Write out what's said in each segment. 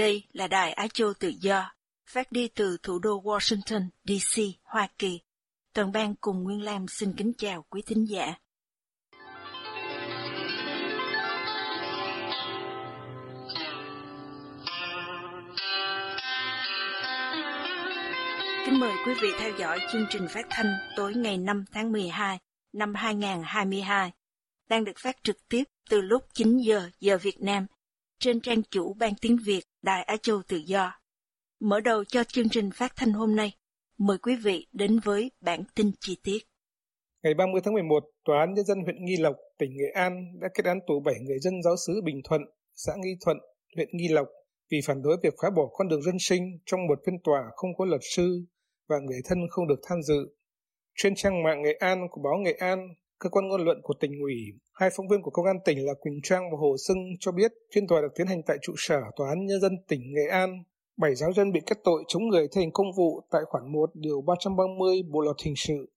Đây là Đài Á Châu Tự Do, phát đi từ thủ đô Washington, D.C., Hoa Kỳ. Toàn ban cùng Nguyên Lam xin kính chào quý thính giả. Kính mời quý vị theo dõi chương trình phát thanh tối ngày 5 tháng 12 năm 2022, đang được phát trực tiếp từ lúc 9 giờ giờ Việt Nam trên trang chủ Ban Tiếng Việt Đài Á Châu Tự Do. Mở đầu cho chương trình phát thanh hôm nay, mời quý vị đến với bản tin chi tiết. Ngày 30 tháng 11, Tòa án Nhân dân huyện Nghi Lộc, tỉnh Nghệ An đã kết án tù 7 người dân giáo xứ Bình Thuận, xã Nghi Thuận, huyện Nghi Lộc vì phản đối việc phá bỏ con đường dân sinh trong một phiên tòa không có luật sư và người thân không được tham dự. Trên trang mạng Nghệ An của báo Nghệ An, cơ quan ngôn luận của tỉnh ủy, hai phóng viên của công an tỉnh là Quỳnh Trang và Hồ Sưng cho biết phiên tòa được tiến hành tại trụ sở Tòa án Nhân dân tỉnh Nghệ An. Bảy giáo dân bị kết tội chống người thi hành công vụ tại khoản 1 điều 330 Bộ luật hình sự.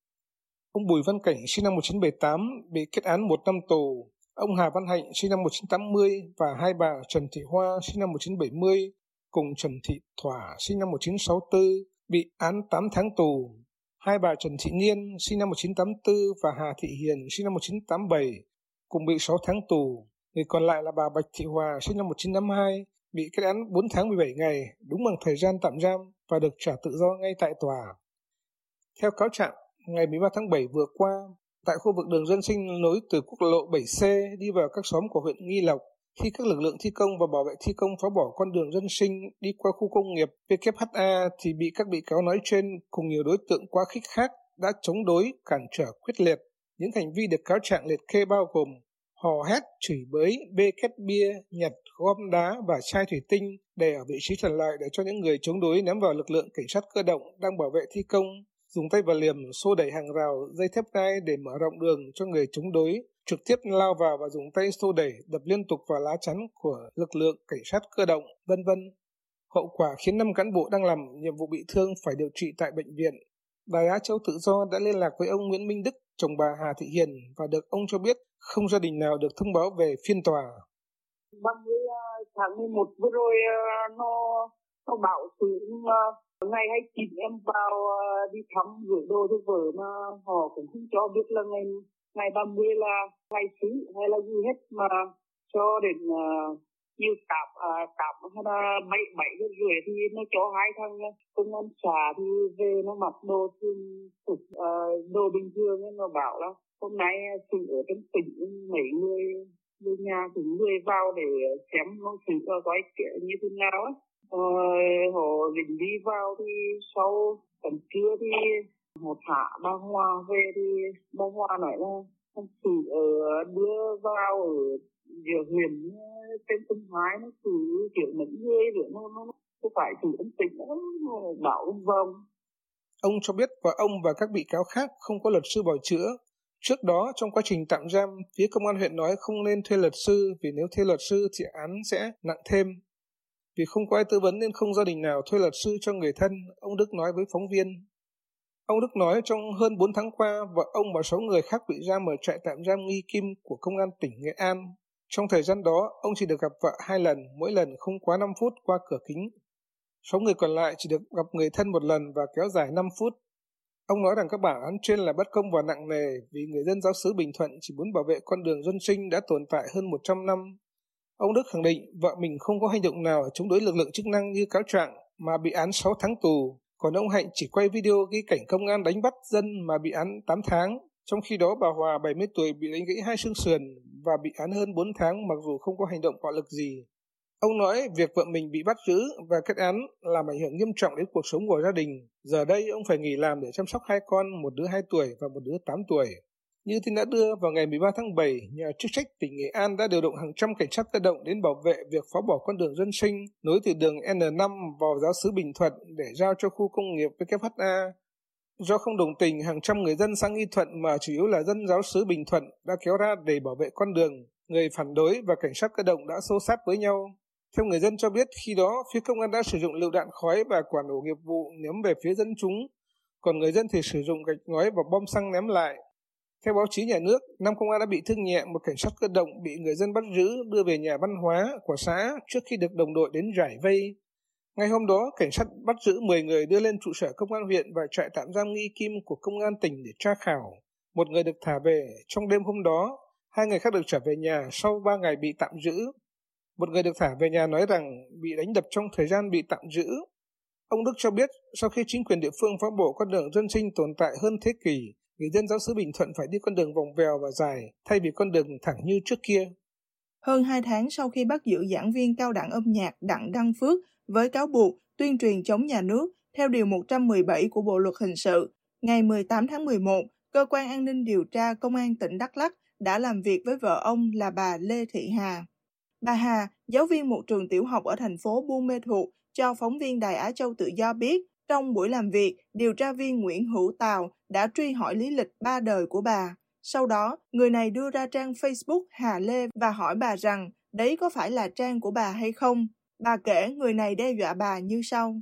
Ông Bùi Văn Cảnh sinh năm 1978 bị kết án một năm tù. Ông Hà Văn Hạnh sinh năm 1980 và hai bà Trần Thị Hoa sinh năm 1970 cùng Trần Thị Thỏa sinh năm 1964 bị án 8 tháng tù. Hai bà Trần Thị Niên sinh năm 1984 và Hà Thị Hiền sinh năm 1987 cùng bị 6 tháng tù. Người còn lại là bà Bạch Thị Hòa sinh năm 1952 bị kết án 4 tháng 17 ngày đúng bằng thời gian tạm giam và được trả tự do ngay tại tòa. Theo cáo trạng, ngày 13 tháng 7 vừa qua, tại khu vực đường dân sinh nối từ quốc lộ 7C đi vào các xóm của huyện Nghi Lộc, khi các lực lượng thi công và bảo vệ thi công phá bỏ con đường dân sinh đi qua khu công nghiệp WHA thì bị các bị cáo nói trên cùng nhiều đối tượng quá khích khác đã chống đối, cản trở quyết liệt. Những hành vi được cáo trạng liệt kê bao gồm hò hét, chửi bới, bê két bia, nhặt gom đá và chai thủy tinh để ở vị trí thuận lợi để cho những người chống đối ném vào lực lượng cảnh sát cơ động đang bảo vệ thi công, dùng tay và liềm xô đẩy hàng rào, dây thép gai để mở rộng đường cho người chống đối, trực tiếp lao vào và dùng tay xô đẩy đập liên tục vào lá chắn của lực lượng cảnh sát cơ động, vân vân. Hậu quả khiến năm cán bộ đang làm nhiệm vụ bị thương phải điều trị tại bệnh viện. Đài Á Châu Tự Do đã liên lạc với ông Nguyễn Minh Đức, chồng bà Hà Thị Hiền và được ông cho biết không gia đình nào được thông báo về phiên tòa. 30 ờ, tháng 11 vừa rồi ờ, nó nó bảo sự ngày 29 em vào ờ, đi thăm gửi đồ cho vợ mà họ cũng không cho biết là ngày ngày 30 là ngày xứ hay là gì hết mà cho đến uh, như tạm uh, tạm hay là bảy bảy giờ rưỡi thì nó cho hai thằng ờ, công an xã thì về nó mặc đồ thường uh, đồ bình thường nên nó bảo là hôm nay sự ở trong tỉnh mấy người người nhà cũng người vào để xem nó sự gói như thế nào á Ờ, họ định đi vào thì sau tầm trưa thì một thả ba hoa về thì ba hoa nói là không chỉ ở đưa vào ở giữa huyện ờ, trên sông Thái nó xử kiểu mình ghê rồi nó nó nó phải chỉ ông tỉnh nó bảo ông vòng Ông cho biết và ông và các bị cáo khác không có luật sư bảo chữa. Trước đó, trong quá trình tạm giam, phía công an huyện nói không nên thuê luật sư vì nếu thuê luật sư thì án sẽ nặng thêm. Vì không có ai tư vấn nên không gia đình nào thuê luật sư cho người thân, ông Đức nói với phóng viên. Ông Đức nói trong hơn 4 tháng qua, vợ ông và 6 người khác bị giam ở trại tạm giam Nghi Kim của Công an tỉnh Nghệ An. Trong thời gian đó, ông chỉ được gặp vợ hai lần, mỗi lần không quá 5 phút qua cửa kính. 6 người còn lại chỉ được gặp người thân một lần và kéo dài 5 phút. Ông nói rằng các bản án trên là bất công và nặng nề vì người dân giáo xứ Bình Thuận chỉ muốn bảo vệ con đường dân sinh đã tồn tại hơn 100 năm. Ông Đức khẳng định vợ mình không có hành động nào chống đối lực lượng chức năng như cáo trạng mà bị án 6 tháng tù còn ông Hạnh chỉ quay video ghi cảnh công an đánh bắt dân mà bị án 8 tháng. Trong khi đó bà Hòa 70 tuổi bị đánh gãy hai xương sườn và bị án hơn 4 tháng mặc dù không có hành động bạo lực gì. Ông nói việc vợ mình bị bắt giữ và kết án làm ảnh hưởng nghiêm trọng đến cuộc sống của gia đình. Giờ đây ông phải nghỉ làm để chăm sóc hai con, một đứa 2 tuổi và một đứa 8 tuổi. Như tin đã đưa, vào ngày 13 tháng 7, nhà chức trách tỉnh Nghệ An đã điều động hàng trăm cảnh sát cơ động đến bảo vệ việc phá bỏ con đường dân sinh nối từ đường N5 vào giáo sứ Bình Thuận để giao cho khu công nghiệp WHA. Do không đồng tình, hàng trăm người dân sang Nghi Thuận mà chủ yếu là dân giáo sứ Bình Thuận đã kéo ra để bảo vệ con đường. Người phản đối và cảnh sát cơ động đã xô sát với nhau. Theo người dân cho biết, khi đó, phía công an đã sử dụng lựu đạn khói và quả nổ nghiệp vụ ném về phía dân chúng, còn người dân thì sử dụng gạch ngói và bom xăng ném lại. Theo báo chí nhà nước, năm công an đã bị thương nhẹ một cảnh sát cơ động bị người dân bắt giữ đưa về nhà văn hóa của xã trước khi được đồng đội đến giải vây. Ngày hôm đó, cảnh sát bắt giữ 10 người đưa lên trụ sở công an huyện và trại tạm giam nghi kim của công an tỉnh để tra khảo. Một người được thả về trong đêm hôm đó, hai người khác được trở về nhà sau 3 ngày bị tạm giữ. Một người được thả về nhà nói rằng bị đánh đập trong thời gian bị tạm giữ. Ông Đức cho biết sau khi chính quyền địa phương phá bộ con đường dân sinh tồn tại hơn thế kỷ, người dân giáo sứ Bình Thuận phải đi con đường vòng vèo và dài thay vì con đường thẳng như trước kia. Hơn hai tháng sau khi bắt giữ giảng viên cao đẳng âm nhạc Đặng Đăng Phước với cáo buộc tuyên truyền chống nhà nước theo Điều 117 của Bộ Luật Hình sự, ngày 18 tháng 11, Cơ quan An ninh Điều tra Công an tỉnh Đắk Lắk đã làm việc với vợ ông là bà Lê Thị Hà. Bà Hà, giáo viên một trường tiểu học ở thành phố Buôn Mê Thuột, cho phóng viên Đài Á Châu Tự Do biết, trong buổi làm việc, điều tra viên Nguyễn Hữu Tào đã truy hỏi lý lịch ba đời của bà. Sau đó, người này đưa ra trang Facebook Hà Lê và hỏi bà rằng đấy có phải là trang của bà hay không. Bà kể người này đe dọa bà như sau.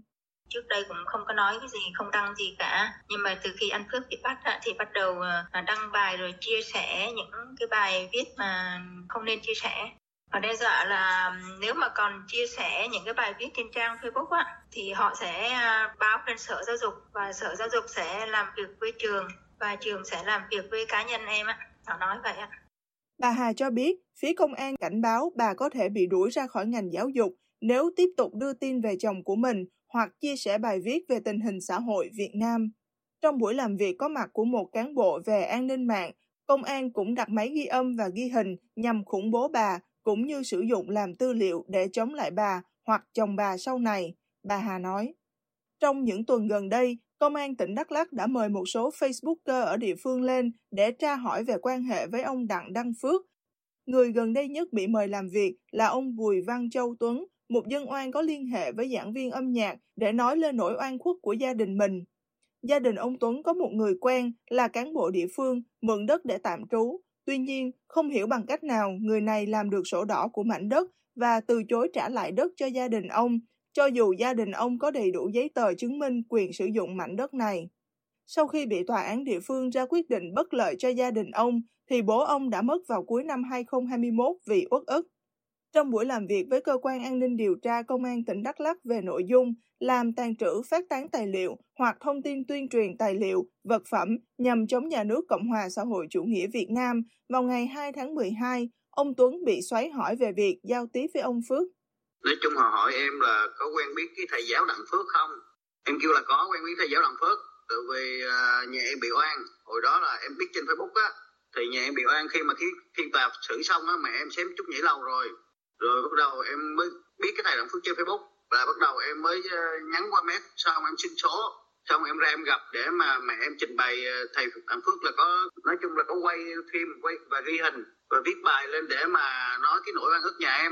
Trước đây cũng không có nói cái gì, không đăng gì cả. Nhưng mà từ khi anh Phước bị bắt thì bắt đầu ờ, đăng bài rồi chia sẻ những cái bài viết mà không nên chia sẻ đe dọa dạ là nếu mà còn chia sẻ những cái bài viết trên trang Facebook á, thì họ sẽ à, báo lên sở giáo dục và sở giáo dục sẽ làm việc với trường và trường sẽ làm việc với cá nhân em á. Họ nói vậy á. Bà Hà cho biết, phía công an cảnh báo bà có thể bị đuổi ra khỏi ngành giáo dục nếu tiếp tục đưa tin về chồng của mình hoặc chia sẻ bài viết về tình hình xã hội Việt Nam. Trong buổi làm việc có mặt của một cán bộ về an ninh mạng, công an cũng đặt máy ghi âm và ghi hình nhằm khủng bố bà cũng như sử dụng làm tư liệu để chống lại bà hoặc chồng bà sau này, bà Hà nói. Trong những tuần gần đây, Công an tỉnh Đắk Lắk đã mời một số Facebooker ở địa phương lên để tra hỏi về quan hệ với ông Đặng Đăng Phước. Người gần đây nhất bị mời làm việc là ông Bùi Văn Châu Tuấn, một dân oan có liên hệ với giảng viên âm nhạc để nói lên nỗi oan khuất của gia đình mình. Gia đình ông Tuấn có một người quen là cán bộ địa phương mượn đất để tạm trú, Tuy nhiên, không hiểu bằng cách nào người này làm được sổ đỏ của mảnh đất và từ chối trả lại đất cho gia đình ông, cho dù gia đình ông có đầy đủ giấy tờ chứng minh quyền sử dụng mảnh đất này. Sau khi bị tòa án địa phương ra quyết định bất lợi cho gia đình ông, thì bố ông đã mất vào cuối năm 2021 vì uất ức. Trong buổi làm việc với cơ quan an ninh điều tra công an tỉnh Đắk Lắk về nội dung làm tàn trữ phát tán tài liệu hoặc thông tin tuyên truyền tài liệu, vật phẩm nhằm chống nhà nước Cộng hòa xã hội chủ nghĩa Việt Nam vào ngày 2 tháng 12, ông Tuấn bị xoáy hỏi về việc giao tiếp với ông Phước. Nói chung họ hỏi em là có quen biết cái thầy giáo Đặng Phước không? Em kêu là có quen biết thầy giáo Đặng Phước. Tại vì à, nhà em bị oan. Hồi đó là em biết trên Facebook á. Thì nhà em bị oan khi mà khi khi tòa xử xong á, mẹ em xém chút nhảy lâu rồi rồi bắt đầu em mới biết cái thầy đặng phước trên facebook. Và bắt đầu em mới ờ, nhắn qua mét, xong em xin số. Xong em ra em gặp để mà mẹ em trình bày ờ, thầy đặng à, phước là có, nói chung là có quay phim, quay và ghi hình và viết bài lên để mà nói cái nỗi oan ức nhà em.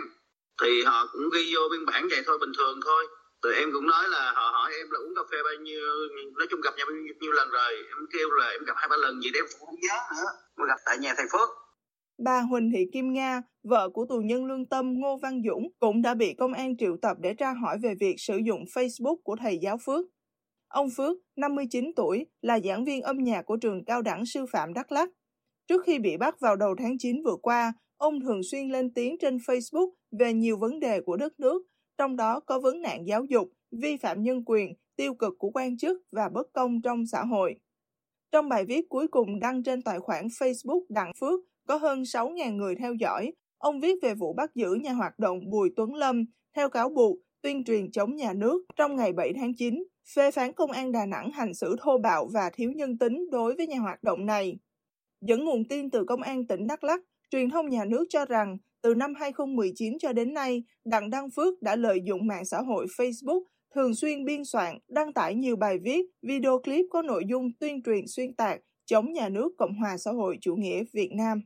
Thì họ cũng ghi vô biên bản vậy thôi, bình thường thôi. Rồi em cũng nói là họ hỏi em là uống cà phê bao nhiêu, nói chung gặp nhau bao nhiêu lần rồi. Em kêu là em gặp hai ba lần gì đấy, em cũng không nhớ nữa. Mà gặp tại nhà thầy phước. Bà Huỳnh Thị Kim Nga, vợ của tù nhân lương tâm Ngô Văn Dũng, cũng đã bị công an triệu tập để tra hỏi về việc sử dụng Facebook của thầy giáo Phước. Ông Phước, 59 tuổi, là giảng viên âm nhạc của trường cao đẳng sư phạm Đắk Lắk. Trước khi bị bắt vào đầu tháng 9 vừa qua, ông thường xuyên lên tiếng trên Facebook về nhiều vấn đề của đất nước, trong đó có vấn nạn giáo dục, vi phạm nhân quyền, tiêu cực của quan chức và bất công trong xã hội. Trong bài viết cuối cùng đăng trên tài khoản Facebook Đặng Phước, có hơn 6.000 người theo dõi. Ông viết về vụ bắt giữ nhà hoạt động Bùi Tuấn Lâm theo cáo buộc tuyên truyền chống nhà nước trong ngày 7 tháng 9, phê phán công an Đà Nẵng hành xử thô bạo và thiếu nhân tính đối với nhà hoạt động này. Dẫn nguồn tin từ công an tỉnh Đắk Lắk, truyền thông nhà nước cho rằng từ năm 2019 cho đến nay, Đặng Đăng Phước đã lợi dụng mạng xã hội Facebook thường xuyên biên soạn, đăng tải nhiều bài viết, video clip có nội dung tuyên truyền xuyên tạc, chống nhà nước Cộng hòa xã hội chủ nghĩa Việt Nam.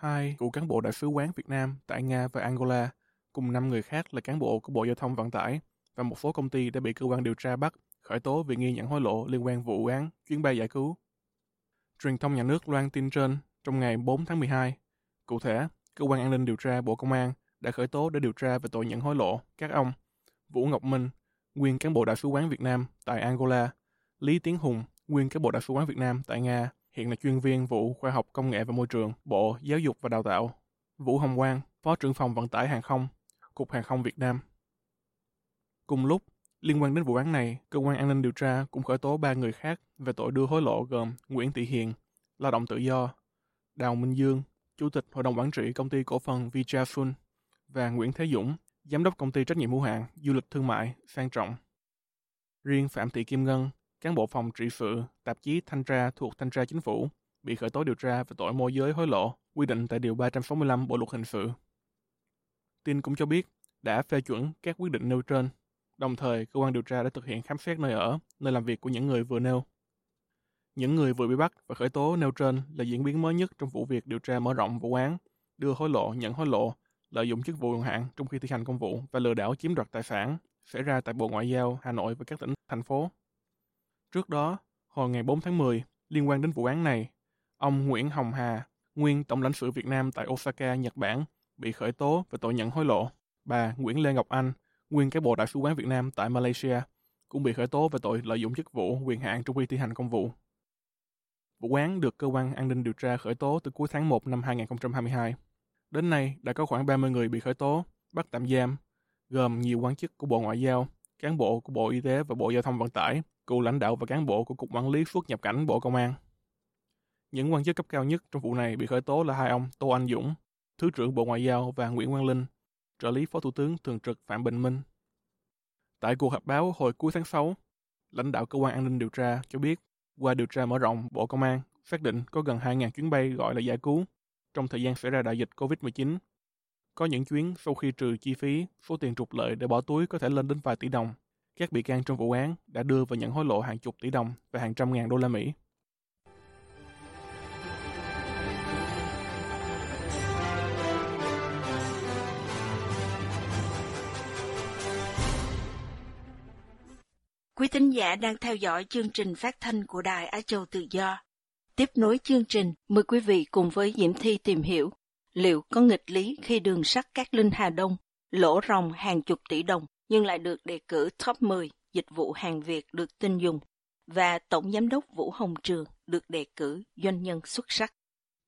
Hai cựu cán bộ đại sứ quán Việt Nam tại Nga và Angola, cùng năm người khác là cán bộ của Bộ Giao thông Vận tải và một số công ty đã bị cơ quan điều tra bắt, khởi tố vì nghi nhận hối lộ liên quan vụ án chuyến bay giải cứu. Truyền thông nhà nước loan tin trên trong ngày 4 tháng 12. Cụ thể, cơ quan an ninh điều tra Bộ Công an đã khởi tố để điều tra về tội nhận hối lộ các ông Vũ Ngọc Minh, nguyên cán bộ đại sứ quán Việt Nam tại Angola, Lý Tiến Hùng, nguyên cán bộ đại sứ quán Việt Nam tại Nga, hiện là chuyên viên vụ khoa học công nghệ và môi trường, Bộ Giáo dục và Đào tạo. Vũ Hồng Quang, Phó trưởng phòng vận tải hàng không, Cục Hàng không Việt Nam. Cùng lúc, liên quan đến vụ án này, cơ quan an ninh điều tra cũng khởi tố ba người khác về tội đưa hối lộ gồm Nguyễn Thị Hiền, lao động tự do, Đào Minh Dương, Chủ tịch Hội đồng Quản trị Công ty Cổ phần Vijafun và Nguyễn Thế Dũng, Giám đốc Công ty Trách nhiệm hữu hạn Du lịch Thương mại Sang Trọng. Riêng Phạm Thị Kim Ngân, cán bộ phòng trị sự, tạp chí Thanh tra thuộc Thanh tra Chính phủ, bị khởi tố điều tra về tội môi giới hối lộ, quy định tại Điều 365 Bộ Luật Hình sự. Tin cũng cho biết đã phê chuẩn các quyết định nêu trên, đồng thời cơ quan điều tra đã thực hiện khám xét nơi ở, nơi làm việc của những người vừa nêu. Những người vừa bị bắt và khởi tố nêu trên là diễn biến mới nhất trong vụ việc điều tra mở rộng vụ án, đưa hối lộ, nhận hối lộ, lợi dụng chức vụ quyền hạn trong khi thi hành công vụ và lừa đảo chiếm đoạt tài sản xảy ra tại Bộ Ngoại giao Hà Nội và các tỉnh, thành phố. Trước đó, hồi ngày 4 tháng 10, liên quan đến vụ án này, ông Nguyễn Hồng Hà, nguyên Tổng lãnh sự Việt Nam tại Osaka, Nhật Bản, bị khởi tố về tội nhận hối lộ. Bà Nguyễn Lê Ngọc Anh, nguyên cái bộ đại sứ quán Việt Nam tại Malaysia, cũng bị khởi tố về tội lợi dụng chức vụ quyền hạn trong khi thi hành công vụ. Vụ án được cơ quan an ninh điều tra khởi tố từ cuối tháng 1 năm 2022. Đến nay đã có khoảng 30 người bị khởi tố, bắt tạm giam, gồm nhiều quan chức của Bộ Ngoại giao, cán bộ của Bộ Y tế và Bộ Giao thông Vận tải, cựu lãnh đạo và cán bộ của Cục Quản lý xuất nhập cảnh Bộ Công an. Những quan chức cấp cao nhất trong vụ này bị khởi tố là hai ông Tô Anh Dũng, Thứ trưởng Bộ Ngoại giao và Nguyễn Quang Linh, trợ lý Phó Thủ tướng Thường trực Phạm Bình Minh. Tại cuộc họp báo hồi cuối tháng 6, lãnh đạo cơ quan an ninh điều tra cho biết qua điều tra mở rộng Bộ Công an xác định có gần 2.000 chuyến bay gọi là giải cứu trong thời gian xảy ra đại dịch COVID-19. Có những chuyến sau khi trừ chi phí, số tiền trục lợi để bỏ túi có thể lên đến vài tỷ đồng. Các bị can trong vụ án đã đưa và nhận hối lộ hàng chục tỷ đồng và hàng trăm ngàn đô la Mỹ. Quý thính giả đang theo dõi chương trình phát thanh của Đài Á Châu Tự Do. Tiếp nối chương trình, mời quý vị cùng với Diễm Thi tìm hiểu liệu có nghịch lý khi đường sắt Cát Linh Hà Đông lỗ ròng hàng chục tỷ đồng nhưng lại được đề cử top 10 dịch vụ hàng Việt được tin dùng và Tổng Giám đốc Vũ Hồng Trường được đề cử doanh nhân xuất sắc.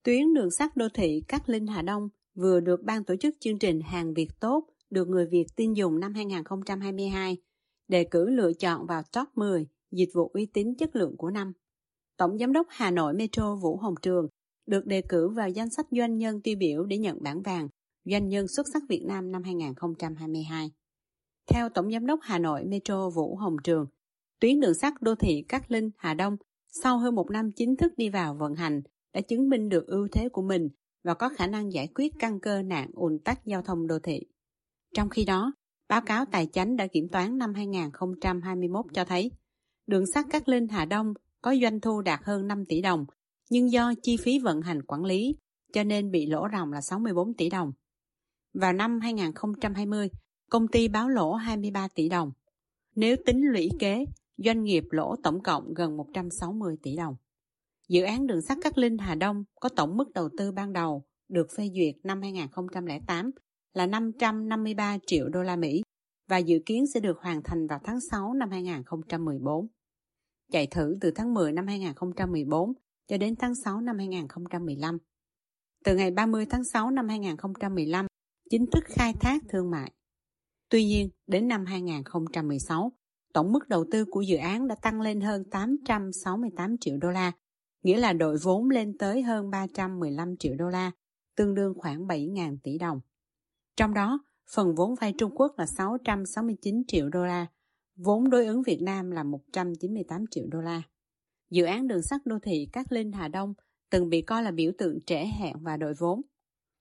Tuyến đường sắt đô thị Cát Linh Hà Đông vừa được ban tổ chức chương trình Hàng Việt Tốt được người Việt tin dùng năm 2022 đề cử lựa chọn vào top 10 dịch vụ uy tín chất lượng của năm. Tổng Giám đốc Hà Nội Metro Vũ Hồng Trường được đề cử vào danh sách doanh nhân tiêu biểu để nhận bảng vàng Doanh nhân xuất sắc Việt Nam năm 2022. Theo Tổng Giám đốc Hà Nội Metro Vũ Hồng Trường, tuyến đường sắt đô thị Cát Linh Hà Đông sau hơn một năm chính thức đi vào vận hành đã chứng minh được ưu thế của mình và có khả năng giải quyết căn cơ nạn ùn tắc giao thông đô thị. Trong khi đó, báo cáo tài chánh đã kiểm toán năm 2021 cho thấy đường sắt Cát Linh Hà Đông có doanh thu đạt hơn 5 tỷ đồng, nhưng do chi phí vận hành quản lý cho nên bị lỗ ròng là 64 tỷ đồng. Vào năm 2020, công ty báo lỗ 23 tỷ đồng. Nếu tính lũy kế, doanh nghiệp lỗ tổng cộng gần 160 tỷ đồng. Dự án đường sắt Cát Linh Hà Đông có tổng mức đầu tư ban đầu được phê duyệt năm 2008 là 553 triệu đô la Mỹ và dự kiến sẽ được hoàn thành vào tháng 6 năm 2014. Chạy thử từ tháng 10 năm 2014 cho đến tháng 6 năm 2015. Từ ngày 30 tháng 6 năm 2015, chính thức khai thác thương mại. Tuy nhiên, đến năm 2016, tổng mức đầu tư của dự án đã tăng lên hơn 868 triệu đô la, nghĩa là đội vốn lên tới hơn 315 triệu đô la, tương đương khoảng 7.000 tỷ đồng. Trong đó, phần vốn vay Trung Quốc là 669 triệu đô la, vốn đối ứng Việt Nam là 198 triệu đô la. Dự án đường sắt đô thị Cát Linh Hà Đông từng bị coi là biểu tượng trễ hẹn và đội vốn.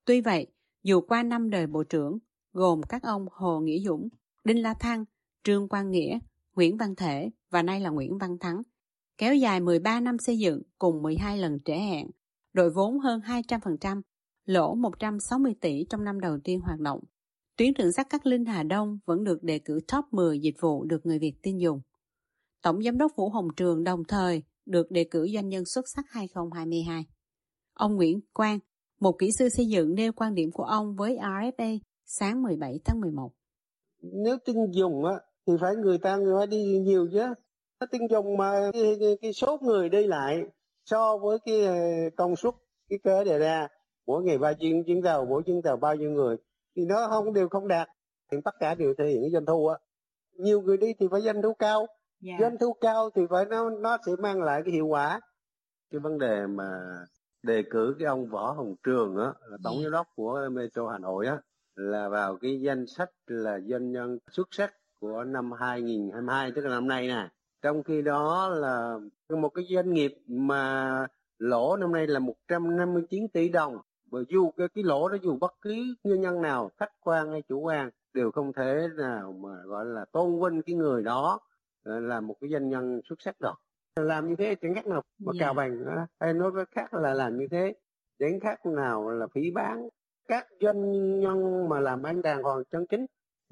Tuy vậy, dù qua năm đời bộ trưởng, gồm các ông Hồ Nghĩa Dũng, Đinh La Thăng, Trương Quang Nghĩa, Nguyễn Văn Thể và nay là Nguyễn Văn Thắng, kéo dài 13 năm xây dựng cùng 12 lần trễ hẹn, đội vốn hơn 200%, lỗ 160 tỷ trong năm đầu tiên hoạt động. Tuyến đường sắt Cát Linh Hà Đông vẫn được đề cử top 10 dịch vụ được người Việt tin dùng. Tổng Giám đốc Vũ Hồng Trường đồng thời được đề cử doanh nhân xuất sắc 2022. Ông Nguyễn Quang, một kỹ sư xây dựng nêu quan điểm của ông với RFA sáng 17 tháng 11. Nếu tin dùng á, thì phải người ta người phải đi nhiều chứ. Nó tin dùng mà cái, cái, cái số người đi lại so với cái ờ, công suất cái cơ đề ra mỗi ngày ba chuyến chuyến tàu mỗi chuyến tàu bao nhiêu người thì nó không đều không đạt thì tất cả đều thể hiện cái doanh thu á nhiều người đi thì phải doanh thu cao yeah. Dạ. doanh thu cao thì phải nó nó sẽ mang lại cái hiệu quả cái vấn đề mà đề cử cái ông võ hồng trường á là tổng dạ. giám đốc của metro hà nội á là vào cái danh sách là doanh nhân xuất sắc của năm 2022 tức là năm nay nè trong khi đó là một cái doanh nghiệp mà lỗ năm nay là 159 tỷ đồng và dù cái, cái lỗ đó dù bất cứ nguyên nhân nào khách quan hay chủ quan đều không thể nào mà gọi là tôn vinh cái người đó là một cái doanh nhân xuất sắc được làm như thế chẳng khác nào mà yeah. cào bằng đó. hay nói cái khác là làm như thế chẳng khác nào là phỉ bán các doanh nhân mà làm ăn đàng hoàng chân chính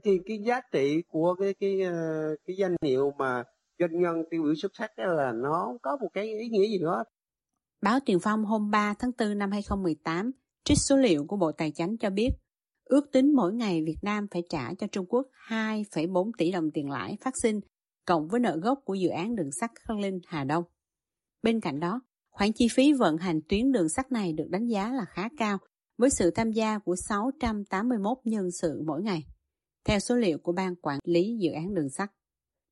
thì cái giá trị của cái cái ờ, cái danh hiệu mà doanh nhân tiêu biểu xuất sắc là nó có một cái ý nghĩa gì nữa Báo Tiền Phong hôm 3 tháng 4 năm 2018 trích số liệu của Bộ Tài chính cho biết ước tính mỗi ngày Việt Nam phải trả cho Trung Quốc 2,4 tỷ đồng tiền lãi phát sinh cộng với nợ gốc của dự án đường sắt Khắc Linh Hà Đông. Bên cạnh đó, khoản chi phí vận hành tuyến đường sắt này được đánh giá là khá cao với sự tham gia của 681 nhân sự mỗi ngày, theo số liệu của Ban Quản lý Dự án Đường sắt.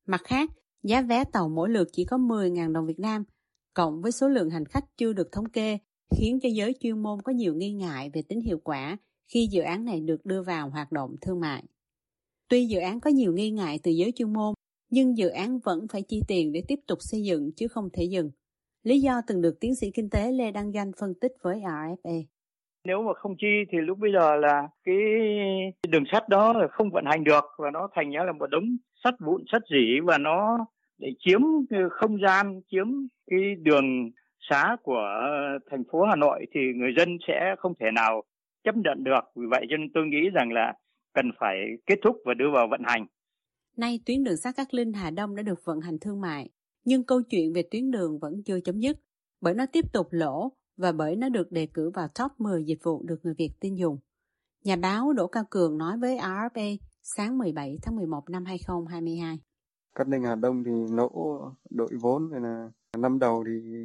Mặt khác, giá vé tàu mỗi lượt chỉ có 10.000 đồng Việt Nam, cộng với số lượng hành khách chưa được thống kê, khiến cho giới chuyên môn có nhiều nghi ngại về tính hiệu quả khi dự án này được đưa vào hoạt động thương mại. Tuy dự án có nhiều nghi ngại từ giới chuyên môn, nhưng dự án vẫn phải chi tiền để tiếp tục xây dựng chứ không thể dừng. Lý do từng được tiến sĩ kinh tế Lê Đăng Doanh phân tích với RFA. Nếu mà không chi thì lúc bây giờ là cái đường sắt đó là không vận hành được và nó thành ra là một đống sắt vụn sắt rỉ và nó để chiếm không gian, chiếm cái đường xá của thành phố Hà Nội thì người dân sẽ không thể nào chấp nhận được. Vì vậy cho nên tôi nghĩ rằng là cần phải kết thúc và đưa vào vận hành. Nay tuyến đường sắt Cát Linh Hà Đông đã được vận hành thương mại, nhưng câu chuyện về tuyến đường vẫn chưa chấm dứt bởi nó tiếp tục lỗ và bởi nó được đề cử vào top 10 dịch vụ được người Việt tin dùng. Nhà báo Đỗ Cao Cường nói với RFA sáng 17 tháng 11 năm 2022. Cát Linh Hà Đông thì lỗ đội vốn rồi là năm đầu thì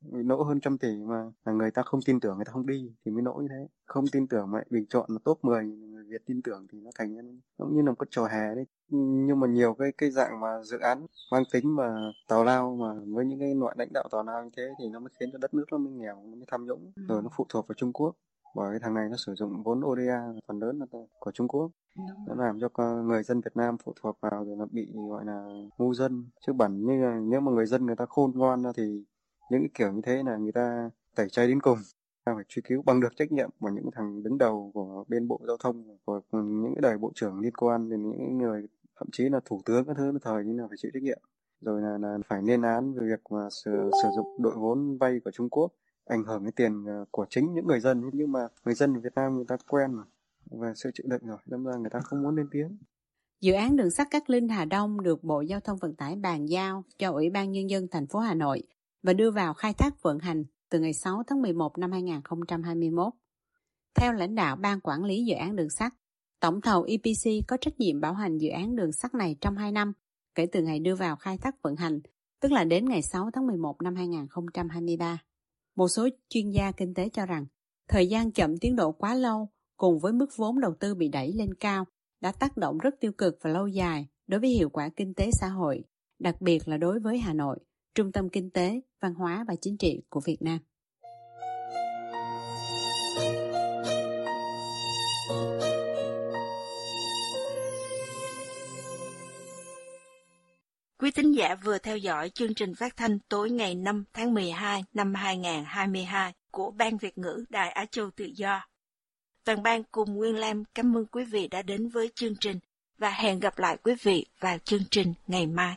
nỗ hơn trăm tỷ mà là người ta không tin tưởng người ta không đi thì mới nỗ như thế không tin tưởng mà bình chọn là top 10 Việt tin tưởng thì nó thành nó như là một cái trò hè đấy. Nhưng mà nhiều cái cái dạng mà dự án mang tính mà tào lao mà với những cái loại lãnh đạo tào lao như thế thì nó mới khiến cho đất nước nó mới nghèo nó mới tham nhũng. Ừ. rồi nó phụ thuộc vào Trung Quốc bởi cái thằng này nó sử dụng vốn ODA phần lớn là của Trung Quốc. Nó làm cho người dân Việt Nam phụ thuộc vào rồi nó bị gọi là ngu dân. Chứ bản như là nếu mà người dân người ta khôn ngoan thì những cái kiểu như thế là người ta tẩy chay đến cùng ta phải truy cứu bằng được trách nhiệm của những thằng đứng đầu của bên bộ giao thông của những cái đời bộ trưởng liên quan đến những người thậm chí là thủ tướng các thứ thời như là phải chịu trách nhiệm. Rồi là, là phải lên án về việc mà sử, sử dụng đội vốn vay của Trung Quốc ảnh hưởng đến tiền ờ, của chính những người dân. Nhưng mà người dân Việt Nam người ta quen mà và sự chịu đựng rồi đâm ra người ta không muốn lên tiếng. Dự án đường sắt Cát Linh Hà Đông được Bộ Giao thông Vận tải bàn giao cho Ủy ban Nhân dân thành phố Hà Nội và đưa vào khai thác vận hành từ ngày 6 tháng 11 năm 2021. Theo lãnh đạo Ban Quản lý Dự án Đường sắt, Tổng thầu EPC có trách nhiệm bảo hành dự án đường sắt này trong 2 năm kể từ ngày đưa vào khai thác vận hành, tức là đến ngày 6 tháng 11 năm 2023. Một số chuyên gia kinh tế cho rằng, thời gian chậm tiến độ quá lâu cùng với mức vốn đầu tư bị đẩy lên cao đã tác động rất tiêu cực và lâu dài đối với hiệu quả kinh tế xã hội, đặc biệt là đối với Hà Nội, trung tâm kinh tế, văn hóa và chính trị của Việt Nam. Quý thính giả vừa theo dõi chương trình phát thanh tối ngày 5 tháng 12 năm 2022 của Ban Việt ngữ Đài Á Châu Tự Do. Toàn ban cùng Nguyên Lam cảm ơn quý vị đã đến với chương trình và hẹn gặp lại quý vị vào chương trình ngày mai.